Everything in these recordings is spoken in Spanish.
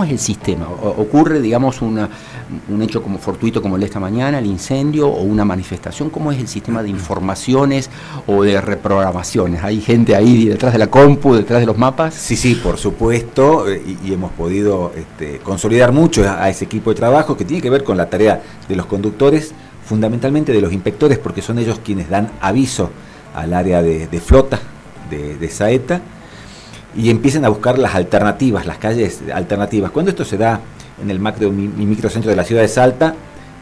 ¿Cómo es el sistema? ¿Ocurre, digamos, un hecho como fortuito como el de esta mañana, el incendio, o una manifestación? ¿Cómo es el sistema de informaciones o de reprogramaciones? ¿Hay gente ahí detrás de la compu, detrás de los mapas? Sí, sí, por supuesto, eh, y, hemos podido este, consolidar mucho a, ese equipo de trabajo que tiene que ver con la tarea de los conductores, fundamentalmente de los inspectores, porque son ellos quienes dan aviso al área de, flota de Saeta y empiecen a buscar las alternativas, las calles alternativas. Cuando esto se da en el macro y microcentro de la ciudad de Salta,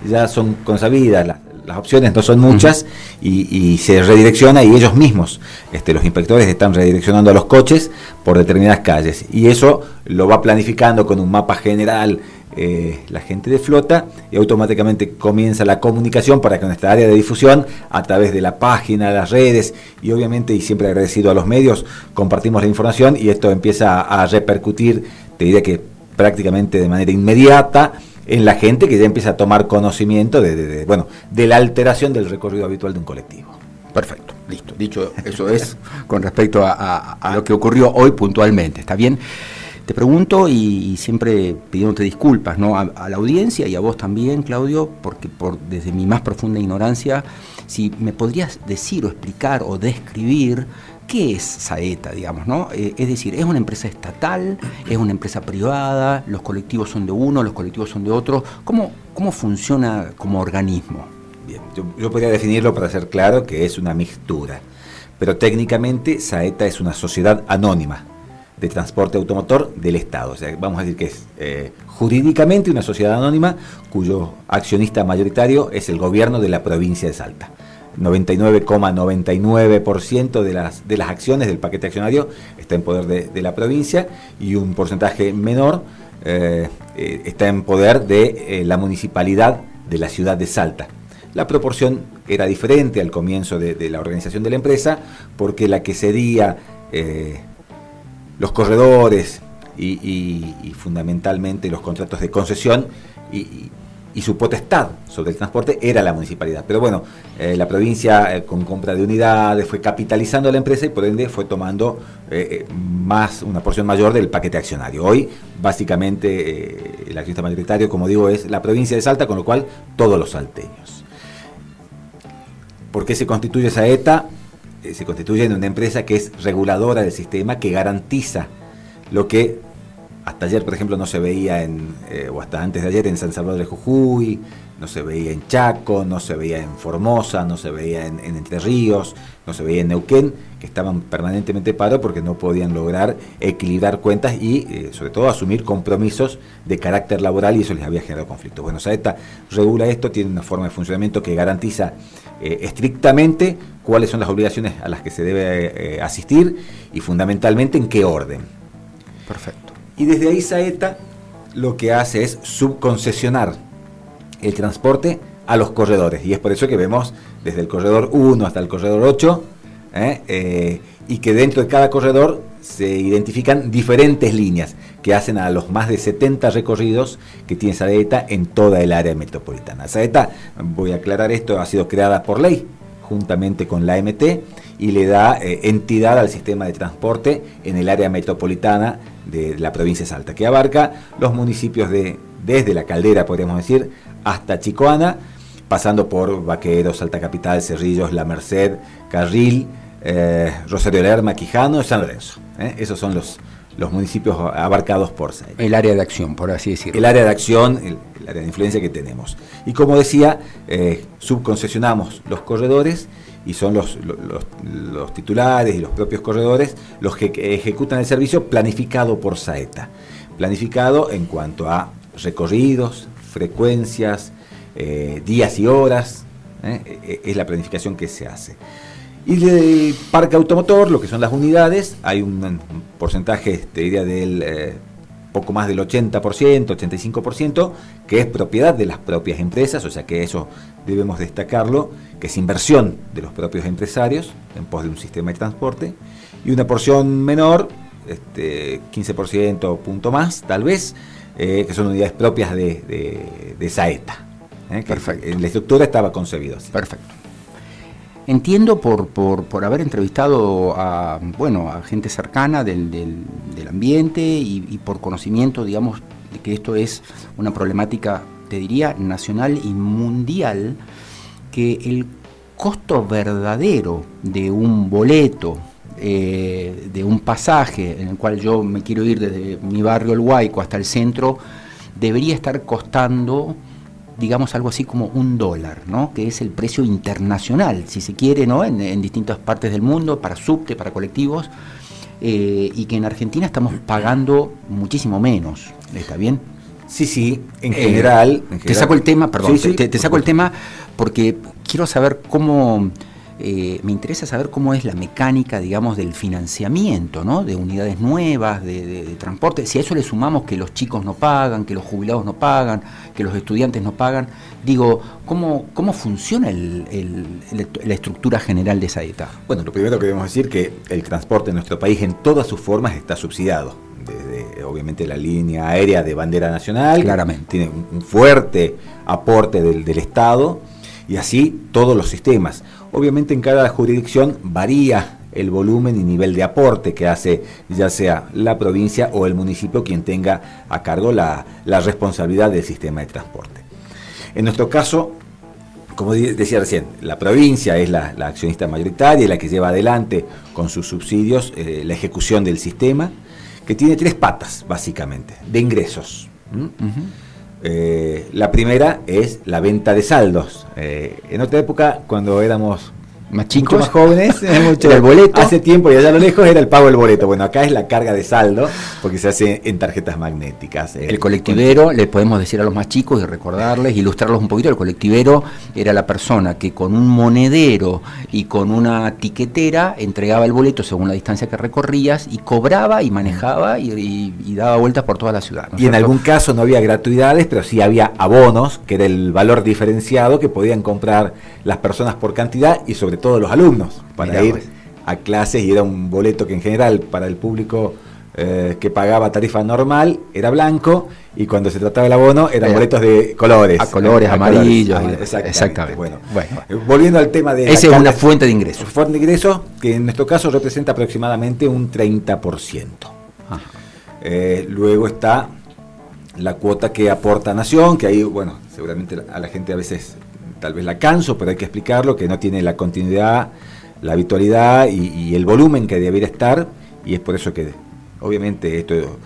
ya son consabidas, las, opciones no son muchas y, se redirecciona y ellos mismos, este, los inspectores están redireccionando a los coches por determinadas calles y eso lo va planificando con un mapa general eh, la gente de flota y automáticamente comienza la comunicación para que nuestra área de difusión, a través de la página, las redes y obviamente, y siempre agradecido a los medios, compartimos la información y esto empieza a repercutir, te diría que prácticamente de manera inmediata en la gente que ya empieza a tomar conocimiento de, bueno, de la alteración del recorrido habitual de un colectivo. Perfecto, listo. Dicho eso es con respecto a, a lo que ocurrió hoy puntualmente, ¿está bien? Te pregunto y, siempre pidiéndote disculpas ¿no? A, la audiencia y a vos también, Claudio, porque por, desde mi más profunda ignorancia, si me podrías decir o explicar o describir qué es Saeta, digamos, ¿no? Eh, es decir, ¿es una empresa estatal? ¿Es una empresa privada? ¿Los colectivos son de uno? ¿Los colectivos son de otro? ¿Cómo, cómo funciona como organismo? Bien, yo, yo podría definirlo para ser claro que es una mixtura, pero técnicamente Saeta es una sociedad anónima de transporte automotor del Estado. O sea, vamos a decir que es eh, jurídicamente una sociedad anónima cuyo accionista mayoritario es el gobierno de la provincia de Salta. 99,99% de las, de las acciones del paquete accionario está en poder de, la provincia y un porcentaje menor eh, eh, está en poder de la municipalidad de la ciudad de Salta. La proporción era diferente al comienzo de, la organización de la empresa porque la que cedía los corredores y, fundamentalmente los contratos de concesión y, su potestad sobre el transporte era la municipalidad. Pero bueno, eh, la provincia eh, con compra de unidades fue capitalizando la empresa y por ende fue tomando eh, más una porción mayor del paquete accionario. Hoy básicamente el accionista mayoritario, como digo, es la provincia de Salta, con lo cual todos los salteños. ¿Por qué se constituye esa ETA? Eh, se constituye en una empresa que es reguladora del sistema, que garantiza lo que hasta ayer, por ejemplo, no se veía en, eh, o hasta antes de ayer en San Salvador de Jujuy, no se veía en Chaco, no se veía en Formosa, no se veía en, Entre Ríos, no se veía en Neuquén, que estaban permanentemente paro porque no podían lograr equilibrar cuentas y eh, sobre todo asumir compromisos de carácter laboral y eso les había generado conflictos. Bueno, Saeta regula esto, tiene una forma de funcionamiento que garantiza eh, estrictamente cuáles son las obligaciones a las que se debe eh, asistir y fundamentalmente en qué orden. Perfecto. Y desde ahí Saeta lo que hace es subconcesionar el transporte a los corredores. Y es por eso que vemos desde el corredor 1 hasta el corredor 8, ¿eh? y que dentro de cada corredor se identifican diferentes líneas que hacen a los más de 70 recorridos que tiene Saeta en toda el área metropolitana. Saeta, voy a aclarar esto, ha sido creada por ley juntamente con la MT y le da eh, entidad al sistema de transporte en el área metropolitana de la provincia de Salta, que abarca los municipios de, desde la caldera, podríamos decir, hasta Chicoana, pasando por Vaqueros, Salta Capital, Cerrillos, La Merced, Carril, eh, Rosario Lerma, Quijano, San Lorenzo. ¿eh? Esos son los, los municipios abarcados por SAE. El área de acción, por así decirlo. El área de acción, el, área de influencia que tenemos. Y como decía, eh, subconcesionamos los corredores y son los, los, titulares y los propios corredores los que ejecutan el servicio planificado por Saeta. Planificado en cuanto a recorridos, frecuencias, eh, días y horas, es la planificación que se hace. Y del parque automotor, lo que son las unidades, hay un, porcentaje, te diría, del eh, poco más del 80%, 85%, que es propiedad de las propias empresas, o sea que eso debemos destacarlo, que es inversión de los propios empresarios en pos de un sistema de transporte, y una porción menor, este, 15% punto más, tal vez, eh, que son unidades propias de, de, Saeta. Eh, Perfecto. En la estructura estaba concebido así. Perfecto. Entiendo por, por, haber entrevistado a, bueno, a gente cercana del, del, ambiente y, por conocimiento, digamos, que esto es una problemática, te diría, nacional y mundial, que el costo verdadero de un boleto, eh, de un pasaje en el cual yo me quiero ir desde mi barrio El Huayco hasta el centro, debería estar costando digamos algo así como un dólar, ¿no? que es el precio internacional, si se quiere, ¿no? en, distintas partes del mundo, para subte, para colectivos, eh, y que en Argentina estamos pagando muchísimo menos, ¿está bien? Sí, sí, en, eh, general, Te saco el tema, perdón, te, saco el tema porque quiero saber cómo eh, me interesa saber cómo es la mecánica, digamos, del financiamiento, ¿no? De unidades nuevas, de, transporte. Si a eso le sumamos que los chicos no pagan, que los jubilados no pagan, que los estudiantes no pagan, digo, ¿cómo, cómo funciona la estructura general de esa dieta? Bueno, lo primero que debemos decir que el transporte en nuestro país en todas sus formas está subsidiado. Desde, obviamente, la línea aérea de bandera nacional. Claramente. Tiene un fuerte aporte del, del Estado y así todos los sistemas. Obviamente en cada jurisdicción varía el volumen y nivel de aporte que hace ya sea la provincia o el municipio quien tenga a cargo la, responsabilidad del sistema de transporte. En nuestro caso, como decía recién, la provincia es la, accionista mayoritaria y la que lleva adelante con sus subsidios eh, la ejecución del sistema, que tiene tres patas, básicamente, de ingresos. Eh, la primera es la venta de saldos. Eh, en otra época, cuando éramos más chicos, más jóvenes, el boleto. hace tiempo y allá a lo lejos era el pago del boleto. Bueno, acá es la carga de saldo porque se hace en tarjetas magnéticas. El, el colectivero, le podemos decir a los más chicos y recordarles, ilustrarlos un poquito, el colectivero era la persona que con un monedero y con una tiquetera entregaba el boleto según la distancia que recorrías y cobraba y manejaba y, daba vueltas por toda la ciudad. y en algún caso no había gratuidades, pero sí había abonos, que era el valor diferenciado que podían comprar las personas por cantidad y sobre todos los alumnos para ir a clases y era un boleto que en general para el público eh, que pagaba tarifa normal era blanco y cuando se trataba el abono eran boletos de colores. A colores, amarillos. exactamente. Bueno, eh, volviendo al tema de... Esa es una fuente de ingresos. Fuente de ingresos que en nuestro caso representa aproximadamente un 30%. Eh, luego está la cuota que aporta Nación, que ahí, bueno, seguramente a la gente a veces tal vez la canso, pero hay que explicarlo, que no tiene la continuidad, la habitualidad y, el volumen que debería estar, y es por eso que, obviamente, esto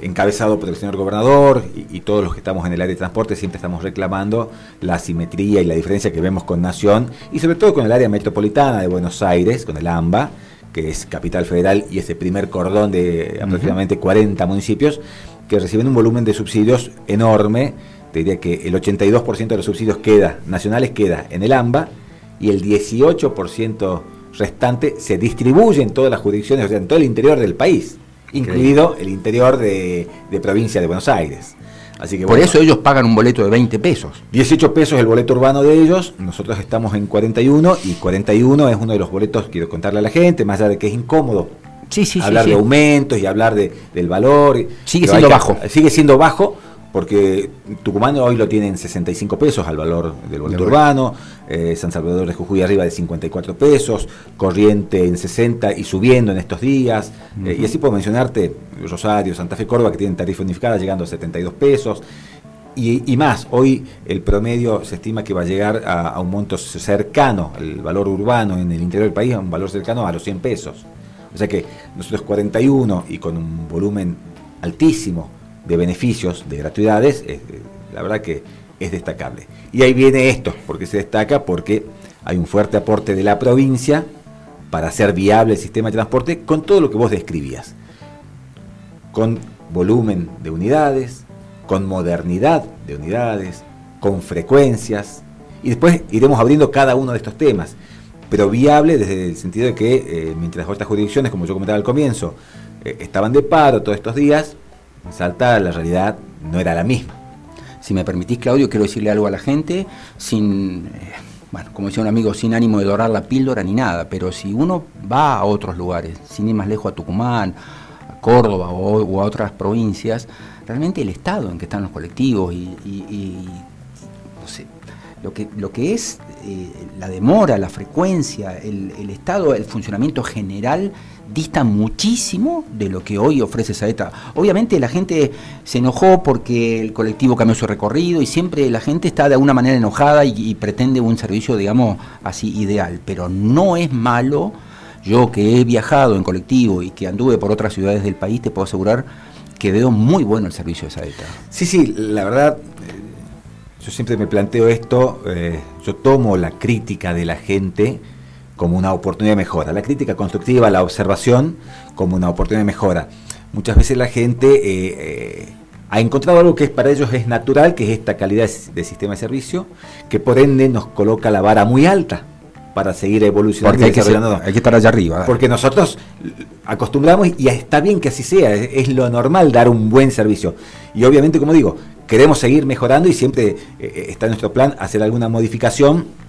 encabezado por el señor gobernador y, todos los que estamos en el área de transporte siempre estamos reclamando la asimetría y la diferencia que vemos con Nación y sobre todo con el área metropolitana de Buenos Aires, con el AMBA, que es capital federal y ese primer cordón de aproximadamente 40 municipios que reciben un volumen de subsidios enorme te diría que el 82% de los subsidios queda, nacionales queda en el AMBA y el 18% restante se distribuye en todas las jurisdicciones, o sea, en todo el interior del país, incluido el interior de, provincia de Buenos Aires. Así que, Por eso ellos pagan un boleto de 20 pesos. 18 pesos el boleto urbano de ellos, nosotros estamos en 41 y 41 es uno de los boletos, quiero contarle a la gente, más allá de que es incómodo sí, sí, hablar de aumentos y hablar de, del valor. Sigue siendo bajo. Sigue siendo bajo, porque Tucumán hoy lo tiene en 65 pesos al valor del boleto urbano, eh, San Salvador de Jujuy arriba de 54 pesos, Corriente en 60 y subiendo en estos días, eh, y así puedo mencionarte Rosario, Santa Fe, Córdoba que tienen tarifa unificada llegando a 72 pesos. Y, más, hoy el promedio se estima que va a llegar a, un monto cercano, el valor urbano en el interior del país, a un valor cercano a los 100 pesos. O sea que nosotros 41 y con un volumen altísimo de beneficios, de gratuidades, eh, la verdad que es destacable. Y ahí viene esto, porque se destaca porque hay un fuerte aporte de la provincia para hacer viable el sistema de transporte con todo lo que vos describías, con volumen de unidades, con modernidad de unidades, con frecuencias, y después iremos abriendo cada uno de estos temas, pero viable desde el sentido de que eh, mientras otras jurisdicciones, como yo comentaba al comienzo, eh, estaban de paro todos estos días, en Salta la realidad no era la misma. Si me permitís, Claudio, quiero decirle algo a la gente, sin, eh, bueno, como decía un amigo, sin ánimo de dorar la píldora ni nada, pero si uno va a otros lugares, sin ir más lejos a Tucumán, a Córdoba o, a otras provincias, realmente el estado en que están los colectivos y, no sé, lo que, lo que es eh, la demora, la frecuencia, el, el estado, el funcionamiento general dista muchísimo de lo que hoy ofrece Saeta. Obviamente la gente se enojó porque el colectivo cambió su recorrido y siempre la gente está de alguna manera enojada y, pretende un servicio, digamos, así ideal, pero no es malo. Yo que he viajado en colectivo y que anduve por otras ciudades del país, te puedo asegurar que veo muy bueno el servicio de Saeta. Sí, sí, la verdad, eh, yo siempre me planteo esto, eh, yo tomo la crítica de la gente como una oportunidad de mejora. La crítica constructiva, la observación como una oportunidad de mejora. Muchas veces la gente eh, eh, ha encontrado algo que es para ellos es natural, que es esta calidad de sistema de servicio, que por ende nos coloca la vara muy alta para seguir evolucionando. Porque hay que, estar allá arriba. Porque nosotros acostumbramos y está bien que así sea, es, lo normal dar un buen servicio. Y obviamente, como digo, queremos seguir mejorando y siempre eh, está en nuestro plan hacer alguna modificación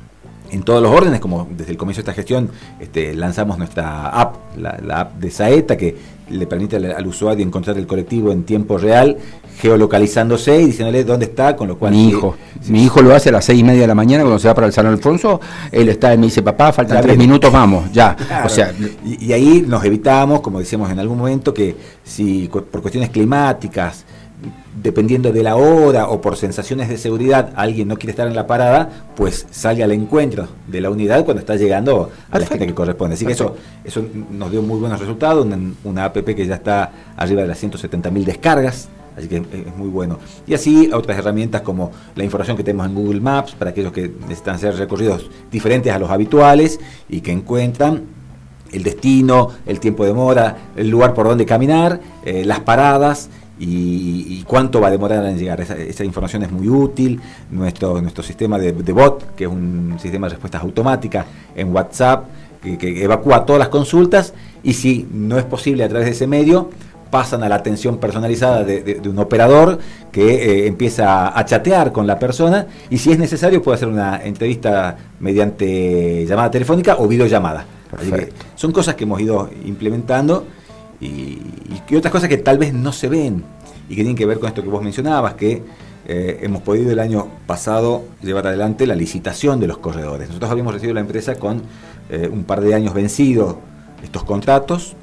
en todos los órdenes, como desde el comienzo de esta gestión este, lanzamos nuestra app, la, app de Saeta, que le permite al, usuario encontrar el colectivo en tiempo real, geolocalizándose y diciéndole dónde está, con lo cual... Mi hijo, mi hijo lo hace a las seis y media de la mañana cuando se va para el San Alfonso, él está, y me dice, papá, faltan tres minutos, vamos, ya. O sea, y, y, ahí nos evitamos, como decíamos en algún momento, que si por cuestiones climáticas, dependiendo de la hora o por sensaciones de seguridad, alguien no quiere estar en la parada, pues sale al encuentro de la unidad cuando está llegando a la gente que corresponde. Así que eso, eso nos dio muy buenos resultados, una, una app que ya está arriba de las 170.000 descargas, así que es muy bueno. Y así otras herramientas como la información que tenemos en Google Maps para aquellos que necesitan hacer recorridos diferentes a los habituales y que encuentran el destino, el tiempo de mora, el lugar por donde caminar, eh, las paradas y, cuánto va a demorar en llegar. Esa, información es muy útil. Nuestro, nuestro sistema de, bot, que es un sistema de respuestas automáticas en WhatsApp, que, evacúa todas las consultas y si no es posible a través de ese medio, pasan a la atención personalizada de, un operador que eh, empieza a chatear con la persona y si es necesario puede hacer una entrevista mediante llamada telefónica o videollamada. son cosas que hemos ido implementando y, otras cosas que tal vez no se ven y que tienen que ver con esto que vos mencionabas, que eh, hemos podido el año pasado llevar adelante la licitación de los corredores. Nosotros habíamos recibido la empresa con eh, un par de años vencidos estos contratos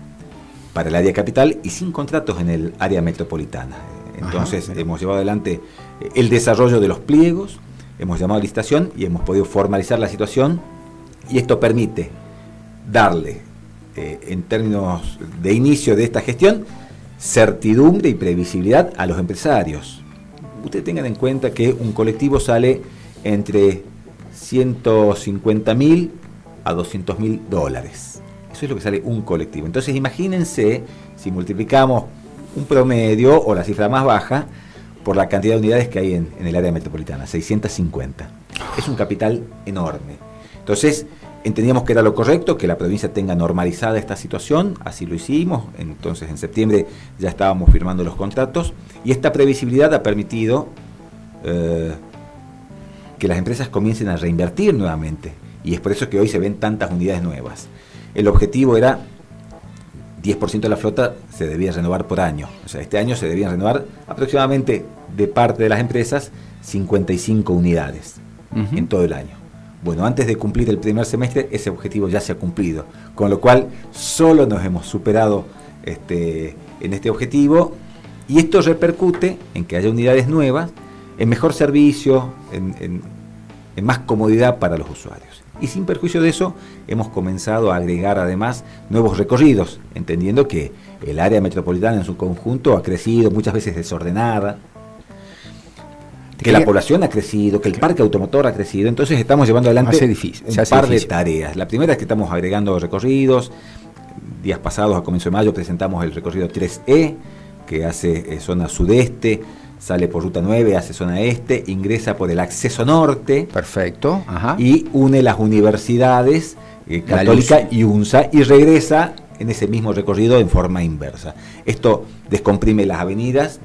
para el área capital y sin contratos en el área metropolitana. Entonces hemos llevado adelante eh, el desarrollo de los pliegos, hemos llamado a licitación y hemos podido formalizar la situación y esto permite darle eh, en términos de inicio de esta gestión, certidumbre y previsibilidad a los empresarios. Ustedes tengan en cuenta que un colectivo sale entre 150 mil a 200 mil dólares. Eso es lo que sale un colectivo. Entonces imagínense si multiplicamos un promedio o la cifra más baja por la cantidad de unidades que hay en, en el área metropolitana, 650. Es un capital enorme. Entonces, Entendíamos que era lo correcto, que la provincia tenga normalizada esta situación, así lo hicimos, entonces en septiembre ya estábamos firmando los contratos y esta previsibilidad ha permitido eh, que las empresas comiencen a reinvertir nuevamente y es por eso que hoy se ven tantas unidades nuevas. El objetivo era 10% de la flota se debía renovar por año, o sea, este año se debían renovar aproximadamente de parte de las empresas 55 unidades en todo el año. Bueno, antes de cumplir el primer semestre, ese objetivo ya se ha cumplido, con lo cual solo nos hemos superado este, en este objetivo y esto repercute en que haya unidades nuevas, en mejor servicio, en, más comodidad para los usuarios. Y sin perjuicio de eso, hemos comenzado a agregar además nuevos recorridos, entendiendo que el área metropolitana en su conjunto ha crecido muchas veces desordenada, que la población ha crecido, que el parque automotor ha crecido, entonces estamos llevando adelante un par de tareas. La primera es que estamos agregando recorridos. Días pasados, a comienzo de mayo, presentamos el recorrido 3E, que hace eh, zona sudeste, sale por ruta 9, hace zona este, ingresa por el acceso norte. Perfecto. Y une las universidades eh, católica y UNSA y regresa en ese mismo recorrido en forma inversa. Esto descomprime las avenidas,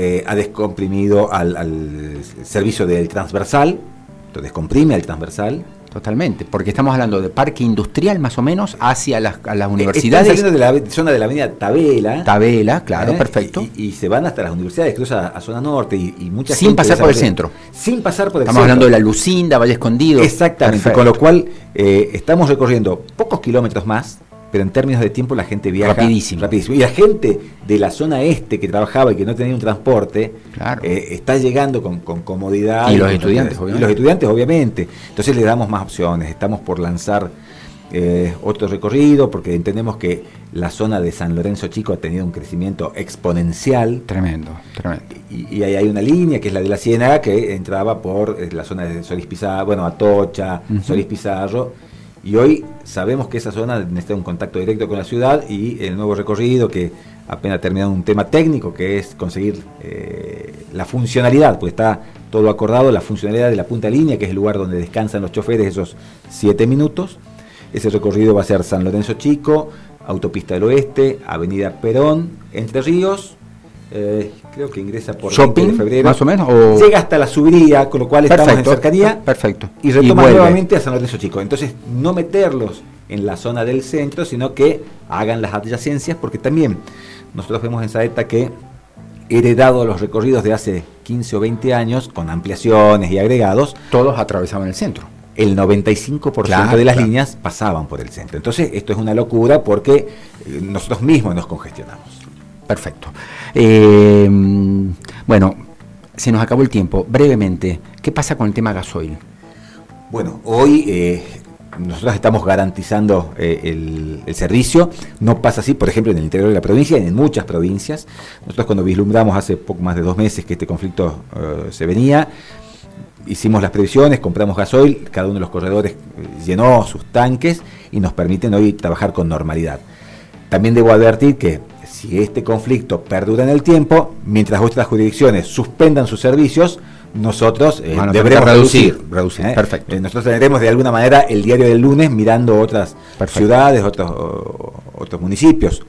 eh, ha descomprimido al, servicio del transversal, lo descomprime al transversal. Totalmente, porque estamos hablando de parque industrial más o menos hacia las, las universidades. Están saliendo de la zona de la avenida Tabela. Tabela, claro, ¿eh? perfecto. Y, se van hasta las universidades, cruza a, zona norte y, muchas Sin pasar por el centro. Sin pasar por el estamos hablando de la Lucinda, Valle Escondido. Exactamente, con lo cual eh, estamos recorriendo pocos kilómetros más pero en términos de tiempo la gente viaja rapidísimo. rapidísimo. Y la gente de la zona este que trabajaba y que no tenía un transporte, eh, está llegando con, comodidad. Y, los estudiantes, obviamente. Y los estudiantes, obviamente. Entonces le damos más opciones. Estamos por lanzar eh, otro recorrido porque entendemos que la zona de San Lorenzo Chico ha tenido un crecimiento exponencial. Tremendo, tremendo. Y, ahí hay una línea que es la de la Ciénaga que entraba por eh, la zona de Solís Pizarro, bueno, Atocha, Solís Pizarro y hoy sabemos que esa zona necesita un contacto directo con la ciudad y el nuevo recorrido que apenas ha un tema técnico que es conseguir eh, la funcionalidad, pues está todo acordado, la funcionalidad de la punta línea, que es el lugar donde descansan los choferes esos siete minutos. Ese recorrido va a ser San Lorenzo Chico, Autopista del Oeste, Avenida Perón, Entre Ríos, eh, creo que ingresa por Shopping, febrero. Más o menos. Llega hasta la subiría, con lo cual estamos en cercanía. Perfecto. Y retoma nuevamente a San Lorenzo Chico. Entonces, no meterlos en la zona del centro, sino que hagan las adyacencias, porque también nosotros vemos en Saeta que heredado los recorridos de hace 15 o 20 años, con ampliaciones y agregados. Todos atravesaban el centro. El 95% de las líneas pasaban por el centro. Entonces, esto es una locura porque eh, nosotros mismos nos congestionamos. Perfecto. Eh, bueno, se nos acabó el tiempo. Brevemente, ¿qué pasa con el tema gasoil? Bueno, hoy eh, nosotros estamos garantizando eh, el, servicio. No pasa así, por ejemplo, en el interior de la provincia, en muchas provincias. Nosotros cuando vislumbramos hace poco más de dos meses que este conflicto se venía, hicimos las previsiones, compramos gasoil, cada uno de los corredores llenó sus tanques y nos permiten hoy trabajar con normalidad. También debo advertir que si este conflicto perdura en el tiempo, mientras otras jurisdicciones suspendan sus servicios, nosotros eh, deberemos reducir. reducir, ¿eh? Perfecto. Eh, nosotros tendremos de alguna manera el diario del lunes mirando otras ciudades, otros, otros municipios.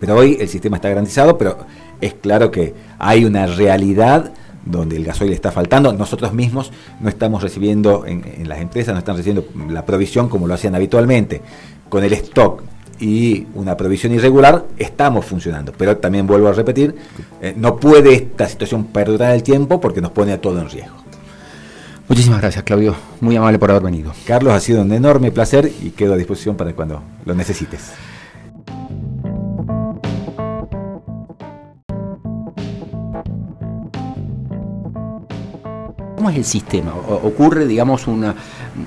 Pero hoy el sistema está garantizado, pero es claro que hay una realidad donde el gasoil está faltando. Nosotros mismos no estamos recibiendo, en, en las empresas no están recibiendo la provisión como lo hacían habitualmente. Con el stock y una provisión irregular, estamos funcionando. Pero también vuelvo a repetir, eh, no puede esta situación perdurar el tiempo porque nos pone a todo en riesgo. Muchísimas gracias, Claudio. Muy amable por haber venido. Carlos, ha sido un enorme placer y quedo a disposición para cuando lo necesites. ¿Cómo es el sistema? ¿Ocurre, digamos, una,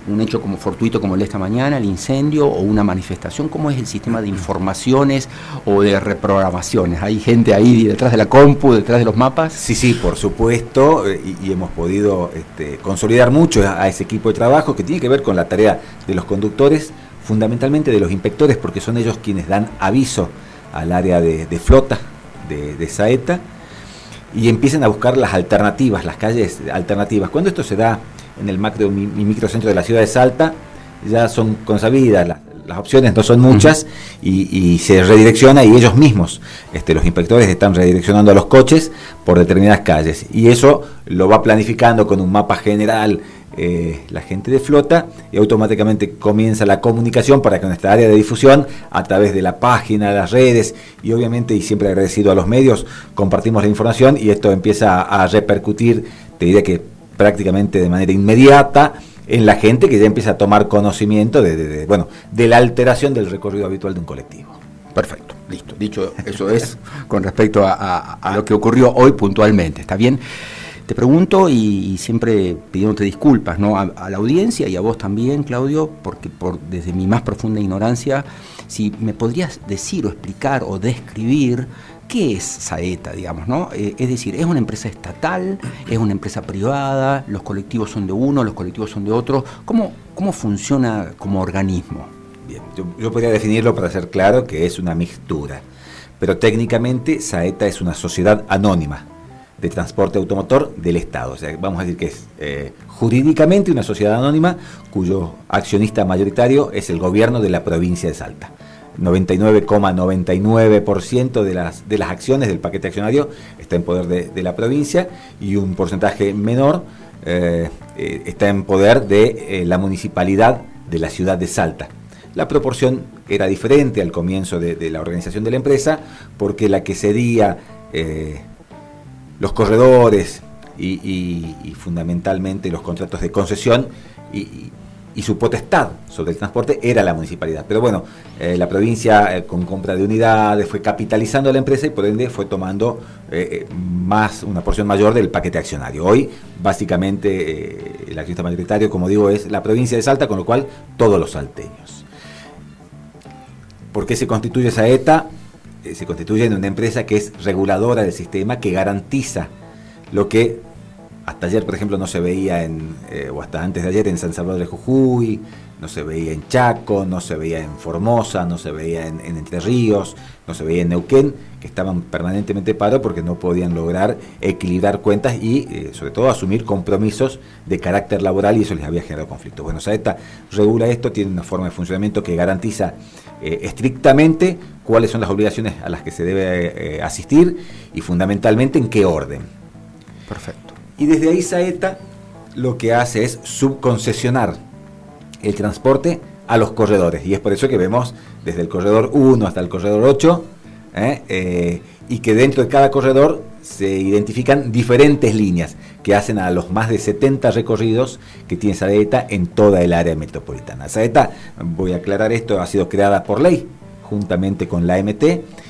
un hecho como fortuito como el de esta mañana, el incendio, o una manifestación? ¿Cómo es el sistema de informaciones o de reprogramaciones? ¿Hay gente ahí detrás de la compu, detrás de los mapas? Sí, sí, por supuesto, eh, y, hemos podido este, consolidar mucho a, ese equipo de trabajo que tiene que ver con la tarea de los conductores, fundamentalmente de los inspectores, porque son ellos quienes dan aviso al área de, flota de, de Saeta y empiecen a buscar las alternativas, las calles alternativas. Cuando esto se da en el macro y microcentro de la ciudad de Salta, ya son consabidas, las, opciones no son muchas y, se redirecciona y ellos mismos, este, los inspectores están redireccionando a los coches por determinadas calles. Y eso lo va planificando con un mapa general eh, la gente de flota y automáticamente comienza la comunicación para que nuestra área de difusión a través de la página, las redes y obviamente y siempre agradecido a los medios compartimos la información y esto empieza a repercutir, te diría que prácticamente de manera inmediata en la gente que ya empieza a tomar conocimiento de, bueno, de la alteración del recorrido habitual de un colectivo. Perfecto, listo. Dicho eso es con respecto a, a lo que ocurrió hoy puntualmente, ¿está bien? Te pregunto y, siempre pidiéndote disculpas ¿no? A, la audiencia y a vos también, Claudio, porque por, desde mi más profunda ignorancia, si me podrías decir o explicar o describir qué es Saeta, digamos, ¿no? Eh, es decir, ¿es una empresa estatal? ¿Es una empresa privada? ¿Los colectivos son de uno? ¿Los colectivos son de otro? ¿Cómo, cómo funciona como organismo? Bien, yo, podría definirlo para ser claro que es una mixtura, pero técnicamente Saeta es una sociedad anónima de transporte automotor del Estado. O sea, vamos a decir que es eh, jurídicamente una sociedad anónima cuyo accionista mayoritario es el gobierno de la provincia de Salta. 99,99% de las, de las acciones del paquete accionario está en poder de, la provincia y un porcentaje menor eh, eh, está en poder de la municipalidad de la ciudad de Salta. La proporción era diferente al comienzo de, la organización de la empresa porque la que cedía los corredores y, fundamentalmente los contratos de concesión y su potestad sobre el transporte era la municipalidad. Pero bueno, eh, la provincia eh, con compra de unidades fue capitalizando la empresa y por ende fue tomando eh, más una porción mayor del paquete accionario. Hoy, básicamente, el accionista mayoritario, como digo, es la provincia de Salta, con lo cual todos los salteños. ¿Por qué se constituye esa ETA? se constituye en una empresa que es reguladora del sistema, que garantiza lo que hasta ayer, por ejemplo, no se veía en, eh, o hasta antes de ayer en San Salvador de Jujuy, no se veía en Chaco, no se veía en Formosa, no se veía en, Entre Ríos, no se veía en Neuquén, que estaban permanentemente paro porque no podían lograr equilibrar cuentas y eh, sobre todo asumir compromisos de carácter laboral y eso les había generado conflictos. Bueno, Saeta regula esto, tiene una forma de funcionamiento que garantiza eh, estrictamente cuáles son las obligaciones a las que se debe asistir y fundamentalmente en qué orden. Perfecto. Y desde ahí Saeta lo que hace es subconcesionar el transporte a los corredores. Y es por eso que vemos desde el corredor 1 hasta el corredor 8, ¿eh? Eh, y que dentro de cada corredor se identifican diferentes líneas que hacen a los más de 70 recorridos que tiene Saeta en toda el área metropolitana. Saeta, voy a aclarar esto, ha sido creada por ley juntamente con la MT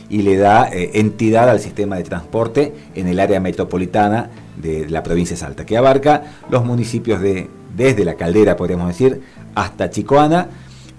y le da eh, entidad al sistema de transporte en el área metropolitana de la provincia de Salta, que abarca los municipios de desde la caldera, podríamos decir, hasta Chicoana,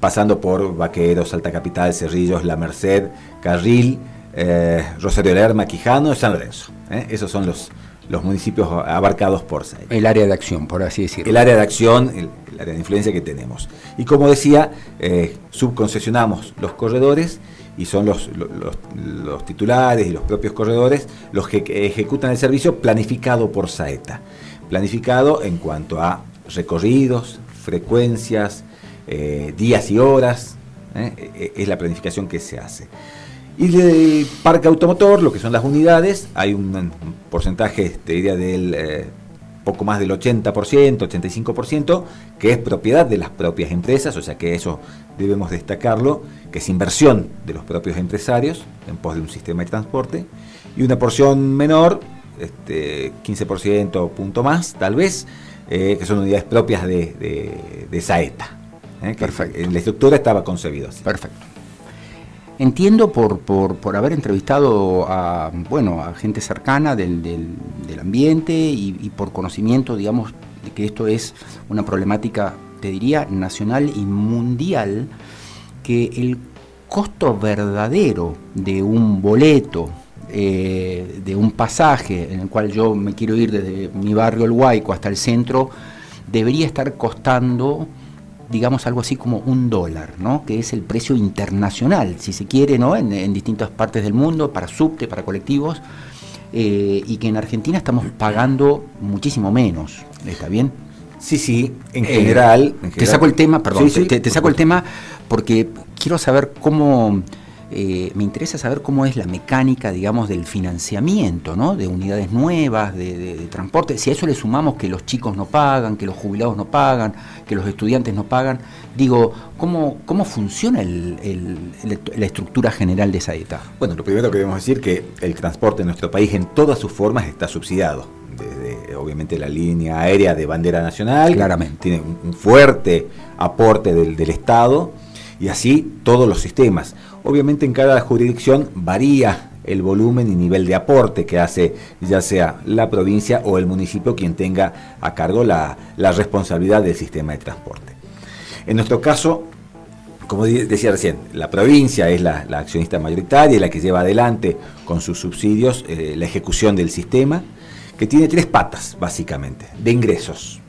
pasando por Vaqueros, Salta Capital, Cerrillos, La Merced, Carril, eh, Rosario Lerma, Quijano y San Lorenzo. ¿eh? Esos son los, los municipios abarcados por SAE. El área de acción, por así decirlo. El área de acción, el, área de influencia que tenemos. Y como decía, eh, subconcesionamos los corredores y son los, los, titulares y los propios corredores los que ejecutan el servicio planificado por Saeta. Planificado en cuanto a recorridos, frecuencias, eh, días y horas, ¿eh? es la planificación que se hace. Y de parque automotor, lo que son las unidades, hay un porcentaje, te diría, del eh, poco más del 80%, 85%, que es propiedad de las propias empresas, o sea que eso debemos destacarlo, que es inversión de los propios empresarios en pos de un sistema de transporte, y una porción menor, este, 15% punto más, tal vez, eh, que son unidades propias de, de, Saeta. ¿eh? Perfecto. En la estructura estaba concebido así. Perfecto. Entiendo por, por, haber entrevistado a, bueno, a gente cercana del, del, ambiente y, por conocimiento, digamos, de que esto es una problemática, te diría, nacional y mundial, que el costo verdadero de un boleto, eh, de un pasaje en el cual yo me quiero ir desde mi barrio El Huayco hasta el centro, debería estar costando digamos algo así como un dólar, ¿no? que es el precio internacional, si se quiere, ¿no? en, distintas partes del mundo, para subte, para colectivos, eh, y que en Argentina estamos pagando muchísimo menos, ¿está bien? Sí, sí, en eh, general, Te saco el tema, perdón, te, saco el tema porque quiero saber cómo eh, me interesa saber cómo es la mecánica, digamos, del financiamiento, ¿no? De unidades nuevas, de, transporte. Si a eso le sumamos que los chicos no pagan, que los jubilados no pagan, que los estudiantes no pagan, digo, ¿cómo, cómo funciona la estructura general de esa ETA? Bueno, lo primero que debemos decir que el transporte en nuestro país en todas sus formas está subsidiado. Desde, obviamente, la línea aérea de bandera nacional, Claramente. tiene un, fuerte aporte del, del Estado, y así todos los sistemas. Obviamente en cada jurisdicción varía el volumen y nivel de aporte que hace ya sea la provincia o el municipio quien tenga a cargo la, responsabilidad del sistema de transporte. En nuestro caso, como decía recién, la provincia es la, accionista mayoritaria la que lleva adelante con sus subsidios eh, la ejecución del sistema, que tiene tres patas, básicamente, de ingresos.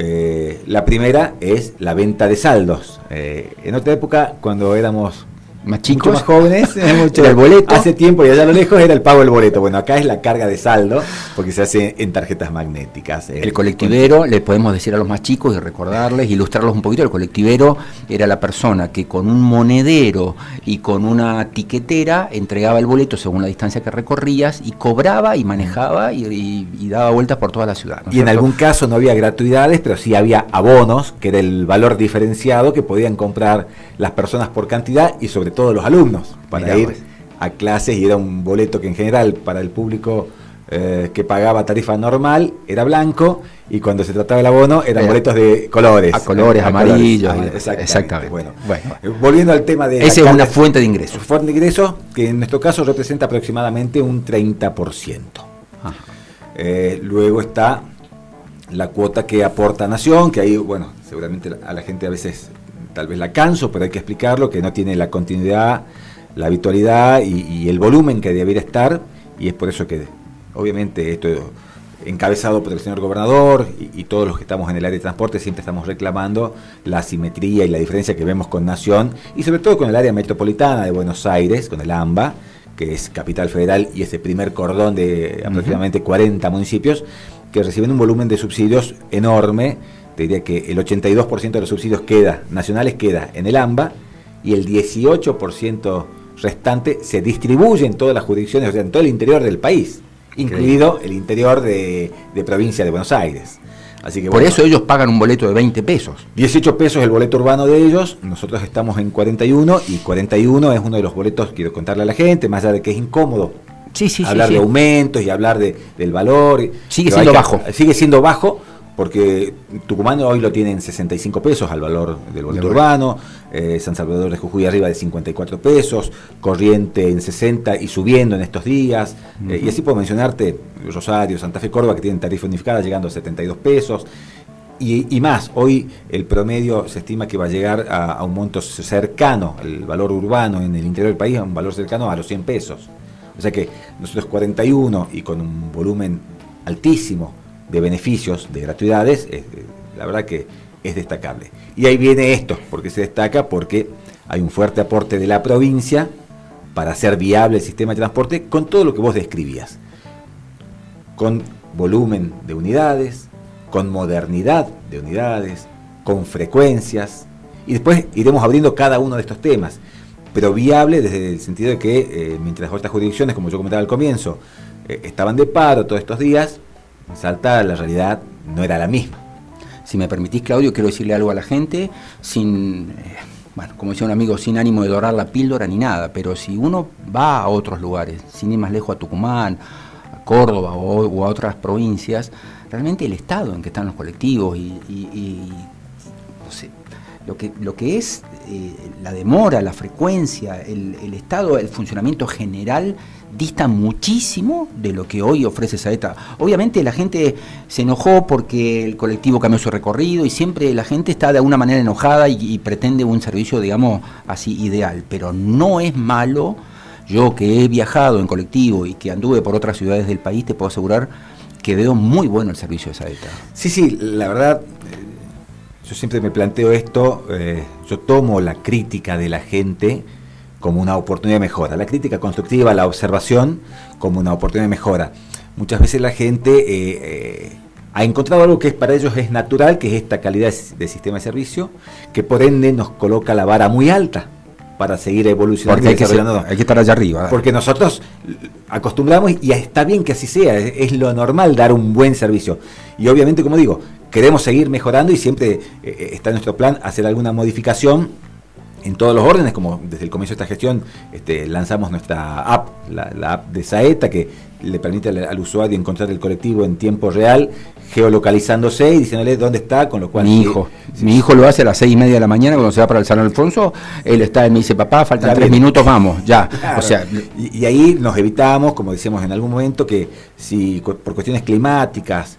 Eh, la primera es la venta de saldos. Eh, en otra época, cuando éramos más chicos, más jóvenes, mucho, el boleto. Hace tiempo y allá a lo lejos era el pago del boleto. Bueno, acá es la carga de saldo porque se hace en tarjetas magnéticas. Eh, el colectivero, le podemos decir a los más chicos y recordarles, ilustrarlos un poquito, el colectivero era la persona que con un monedero y con una tiquetera entregaba el boleto según la distancia que recorrías y cobraba y manejaba y, daba vueltas por toda la ciudad. y en algún caso no había gratuidades, pero sí había abonos, que era el valor diferenciado que podían comprar las personas por cantidad y sobre todo los alumnos para ir a clases y era un boleto que en general para el público eh, que pagaba tarifa normal era blanco y cuando se trataba del abono eran boletos de colores. A colores, amarillos. exactamente. Bueno, eh, volviendo al tema de... Esa es una fuente de ingresos. Fuente de ingresos que en nuestro caso representa aproximadamente un 30%. Eh, luego está la cuota que aporta Nación, que ahí, bueno, seguramente a la gente a veces tal vez la canso, pero hay que explicarlo, que no tiene la continuidad, la habitualidad y, el volumen que debería estar, y es por eso que obviamente esto encabezado por el señor gobernador y, todos los que estamos en el área de transporte siempre estamos reclamando la asimetría y la diferencia que vemos con Nación y sobre todo con el área metropolitana de Buenos Aires, con el AMBA, que es capital federal y ese primer cordón de aproximadamente 40 municipios que reciben un volumen de subsidios enorme. Te diría que el 82% de los subsidios queda, nacionales queda en el AMBA y el 18% restante se distribuye en todas las jurisdicciones, o sea, en todo el interior del país, incluido el interior de, provincia de Buenos Aires. Así que, Por eso ellos pagan un boleto de 20 pesos. 18 pesos el boleto urbano de ellos, nosotros estamos en 41 y 41 es uno de los boletos, quiero contarle a la gente, más allá de que es incómodo sí, sí, hablar de aumentos y hablar de, del valor. Sigue siendo bajo. Sigue siendo bajo, porque Tucumán hoy lo tiene en 65 pesos al valor del boleto urbano, eh, San Salvador de Jujuy arriba de 54 pesos, Corriente en 60 y subiendo en estos días, eh, y así puedo mencionarte Rosario, Santa Fe, Córdoba que tienen tarifa unificada llegando a 72 pesos. Y, más, hoy el promedio se estima que va a llegar a, un monto cercano, el valor urbano en el interior del país, a un valor cercano a los 100 pesos. O sea que nosotros 41 y con un volumen altísimo de beneficios, de gratuidades, eh, la verdad que es destacable. Y ahí viene esto, porque se destaca porque hay un fuerte aporte de la provincia para hacer viable el sistema de transporte con todo lo que vos describías. Con volumen de unidades, con modernidad de unidades, con frecuencias, y después iremos abriendo cada uno de estos temas, pero viable desde el sentido de que eh, mientras otras jurisdicciones, como yo comentaba al comienzo, eh, estaban de paro todos estos días, en Salta la realidad no era la misma. Si me permitís, Claudio, quiero decirle algo a la gente, sin, eh, bueno, como decía un amigo, sin ánimo de dorar la píldora ni nada, pero si uno va a otros lugares, sin ir más lejos a Tucumán, a Córdoba o, a otras provincias, realmente el estado en que están los colectivos y, no sé, lo que, lo que es eh, la demora, la frecuencia, el, estado, el funcionamiento general dista muchísimo de lo que hoy ofrece Saeta. Obviamente la gente se enojó porque el colectivo cambió su recorrido y siempre la gente está de alguna manera enojada y, pretende un servicio, digamos, así ideal, pero no es malo. Yo que he viajado en colectivo y que anduve por otras ciudades del país, te puedo asegurar que veo muy bueno el servicio de Saeta. Sí, sí, la verdad, yo siempre me planteo esto, eh, yo tomo la crítica de la gente como una oportunidad de mejora. La crítica constructiva, la observación como una oportunidad de mejora. Muchas veces la gente eh, eh, ha encontrado algo que para ellos es natural, que es esta calidad de sistema de servicio, que por ende nos coloca la vara muy alta para seguir evolucionando. Porque hay que, estar allá arriba. Porque nosotros acostumbramos y está bien que así sea, es, lo normal dar un buen servicio. Y obviamente, como digo, queremos seguir mejorando y siempre eh, está en nuestro plan hacer alguna modificación en todos los órdenes, como desde el comienzo de esta gestión este, lanzamos nuestra app, la, app de Saeta, que le permite al, usuario encontrar el colectivo en tiempo real, geolocalizándose y diciéndole dónde está, con lo cual... Mi hijo, mi hijo lo hace a las seis y media de la mañana cuando se va para el San Alfonso, él está y me dice, papá, faltan tres minutos, vamos, ya. O sea, y, y, ahí nos evitamos, como decíamos en algún momento, que si por cuestiones climáticas,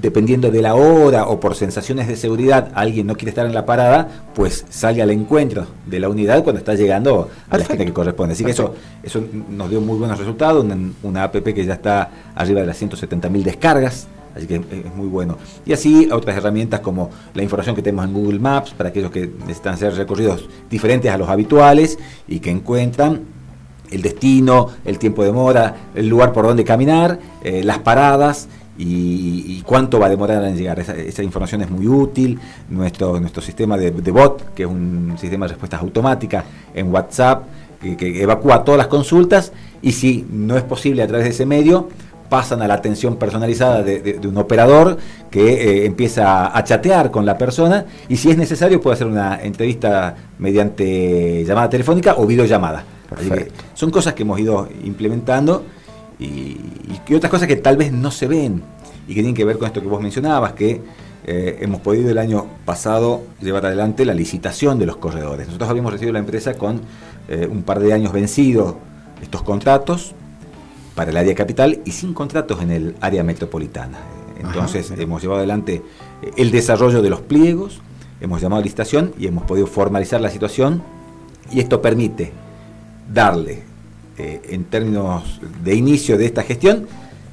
dependiendo de la hora o por sensaciones de seguridad, alguien no quiere estar en la parada, pues sale al encuentro de la unidad cuando está llegando a la gente que corresponde. Así que eso, eso nos dio muy buenos resultados, una, app que ya está arriba de las 170.000 descargas, así que es muy bueno. Y así otras herramientas como la información que tenemos en Google Maps para aquellos que necesitan hacer recorridos diferentes a los habituales y que encuentran el destino, el tiempo de mora, el lugar por donde caminar, eh, las paradas y, cuánto va a demorar en llegar. Esa, información es muy útil. Nuestro, nuestro sistema de, bot, que es un sistema de respuestas automáticas en WhatsApp, que, evacúa todas las consultas y si no es posible a través de ese medio, pasan a la atención personalizada de, un operador que eh, empieza a chatear con la persona y si es necesario puede hacer una entrevista mediante llamada telefónica o videollamada. son cosas que hemos ido implementando y, otras cosas que tal vez no se ven y que tienen que ver con esto que vos mencionabas, que eh, hemos podido el año pasado llevar adelante la licitación de los corredores. Nosotros habíamos recibido la empresa con eh, un par de años vencidos estos contratos para el área capital y sin contratos en el área metropolitana. Entonces hemos llevado adelante eh, el desarrollo de los pliegos, hemos llamado a licitación y hemos podido formalizar la situación y esto permite darle, eh, en términos de inicio de esta gestión,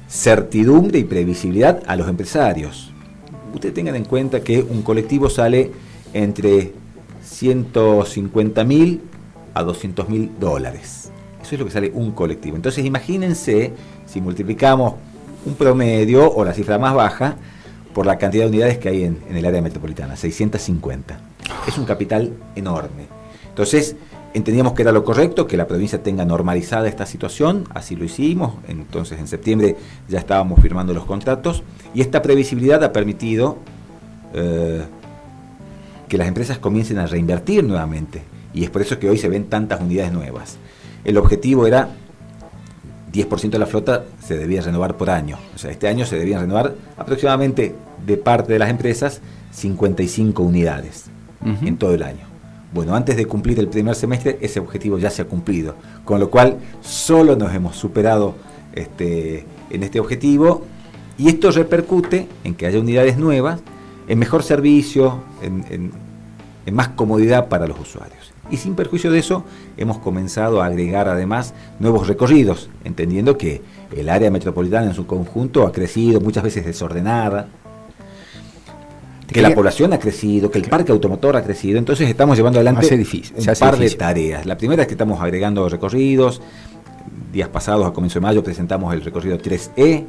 certidumbre y previsibilidad a los empresarios. Ustedes tengan en cuenta que un colectivo sale entre 150 mil a 200 mil dólares. Eso es lo que sale un colectivo. Entonces imagínense si multiplicamos un promedio o la cifra más baja por la cantidad de unidades que hay en, el área metropolitana, 650. Es un capital enorme. Entonces, entendíamos que era lo correcto, que la provincia tenga normalizada esta situación, así lo hicimos, entonces en septiembre ya estábamos firmando los contratos y esta previsibilidad ha permitido eh, que las empresas comiencen a reinvertir nuevamente y es por eso que hoy se ven tantas unidades nuevas. El objetivo era 10% de la flota se debía renovar por año. O sea, este año se debían renovar aproximadamente de parte de las empresas 55 unidades en todo el año. Bueno, antes de cumplir el primer semestre, ese objetivo ya se ha cumplido, con lo cual solo nos hemos superado este, en este objetivo. Y esto repercute en que haya unidades nuevas, en mejor servicio, en más comodidad para los usuarios. Y sin perjuicio de eso hemos comenzado a agregar además nuevos recorridos, entendiendo que el área metropolitana en su conjunto ha crecido, muchas veces desordenada, que la población ha crecido, que el parque automotor ha crecido, entonces estamos llevando adelante difícil, un par de tareas. La primera es que estamos agregando recorridos, días pasados, a comienzo de mayo, presentamos el recorrido 3E,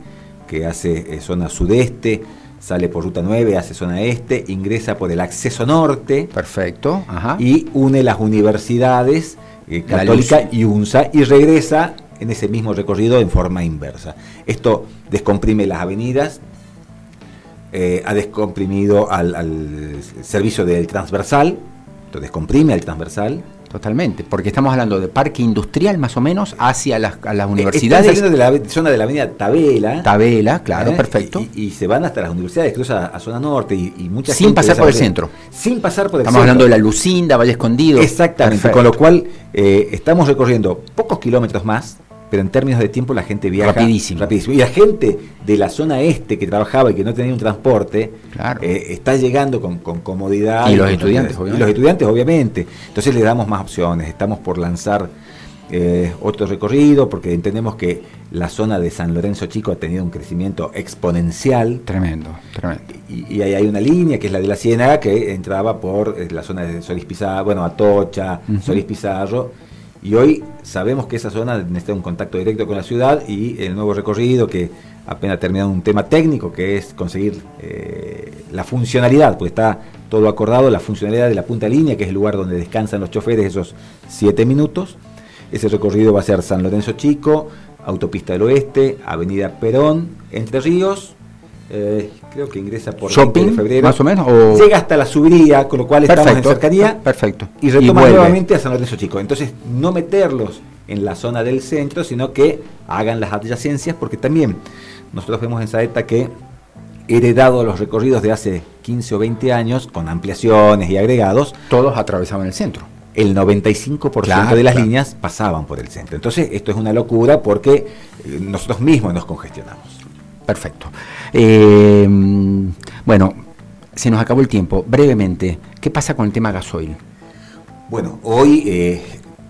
que hace eh, zona sudeste, sale por ruta 9, hace zona este, ingresa por el acceso norte. Perfecto. Y une las universidades eh, Católica y UNSA y regresa en ese mismo recorrido en forma inversa. Esto descomprime las avenidas, eh, ha descomprimido al, al, servicio del transversal, lo descomprime al transversal, Totalmente, porque estamos hablando de parque industrial más o menos hacia las, las eh, universidades. Están de la zona de la avenida Tabela. Tabela, claro, ¿eh? perfecto. Y, se van hasta las universidades, cruzan a, zona norte y, y muchas Sin pasar por el centro. Sin pasar por el estamos hablando de la Lucinda, Valle Escondido. Exactamente, con lo cual eh, estamos recorriendo pocos kilómetros más pero en términos de tiempo la gente viaja rapidísimo. Y la gente de la zona este que trabajaba y que no tenía un transporte, eh, está llegando con, comodidad. Y, los estudiantes, obviamente. Y los estudiantes, obviamente. Entonces le damos más opciones. Estamos por lanzar eh, otro recorrido porque entendemos que la zona de San Lorenzo Chico ha tenido un crecimiento exponencial. Tremendo, tremendo. Y, ahí hay una línea que es la de la Ciénaga que entraba por eh, la zona de Solís Pizarro, bueno, Atocha, Solís Pizarro y hoy sabemos que esa zona necesita un contacto directo con la ciudad y el nuevo recorrido que apenas terminado un tema técnico que es conseguir eh, la funcionalidad, pues está todo acordado, la funcionalidad de la punta línea, que es el lugar donde descansan los choferes esos siete minutos. Ese recorrido va a ser San Lorenzo Chico, Autopista del Oeste, Avenida Perón, Entre Ríos, eh, creo que ingresa por Shopping, de febrero. Más o menos. Llega hasta la subiría, con lo cual estamos en cercanía. Perfecto. Y retoma nuevamente a San Lorenzo Chico. Entonces, no meterlos en la zona del centro, sino que hagan las adyacencias, porque también nosotros vemos en Saeta que heredado los recorridos de hace 15 o 20 años, con ampliaciones y agregados. Todos atravesaban el centro. El 95% de las líneas pasaban por el centro. Entonces, esto es una locura porque eh, nosotros mismos nos congestionamos. Perfecto. Eh, bueno, se nos acabó el tiempo. Brevemente, ¿qué pasa con el tema gasoil? Bueno, hoy eh,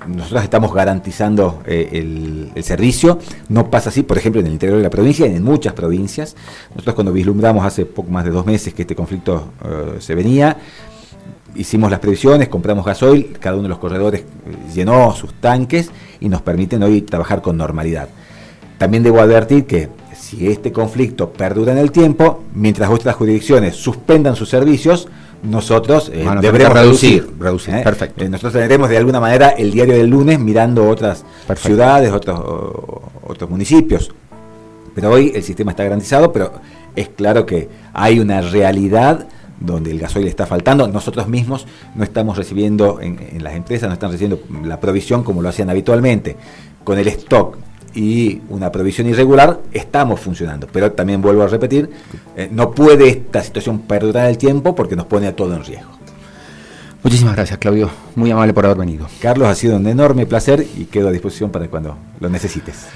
nosotros estamos garantizando eh, el, servicio. No pasa así, por ejemplo, en el interior de la provincia y en muchas provincias. Nosotros cuando vislumbramos hace poco más de dos meses que este conflicto se venía, hicimos las previsiones, compramos gasoil, cada uno de los corredores llenó sus tanques y nos permiten hoy trabajar con normalidad. También debo advertir que si este conflicto perdura en el tiempo, mientras otras jurisdicciones suspendan sus servicios, nosotros eh, deberemos reducir. reducir. ¿eh? Perfecto. Eh, nosotros tendremos de alguna manera el diario del lunes mirando otras ciudades, otros, otros municipios. Pero hoy el sistema está garantizado, pero es claro que hay una realidad donde el gasoil está faltando. Nosotros mismos no estamos recibiendo, en, en las empresas no están recibiendo la provisión como lo hacían habitualmente. Con el stock y una provisión irregular, estamos funcionando. Pero también vuelvo a repetir, eh, no puede esta situación perdurar el tiempo porque nos pone a todo en riesgo. Muchísimas gracias, Claudio. Muy amable por haber venido. Carlos, ha sido un enorme placer y quedo a disposición para cuando lo necesites.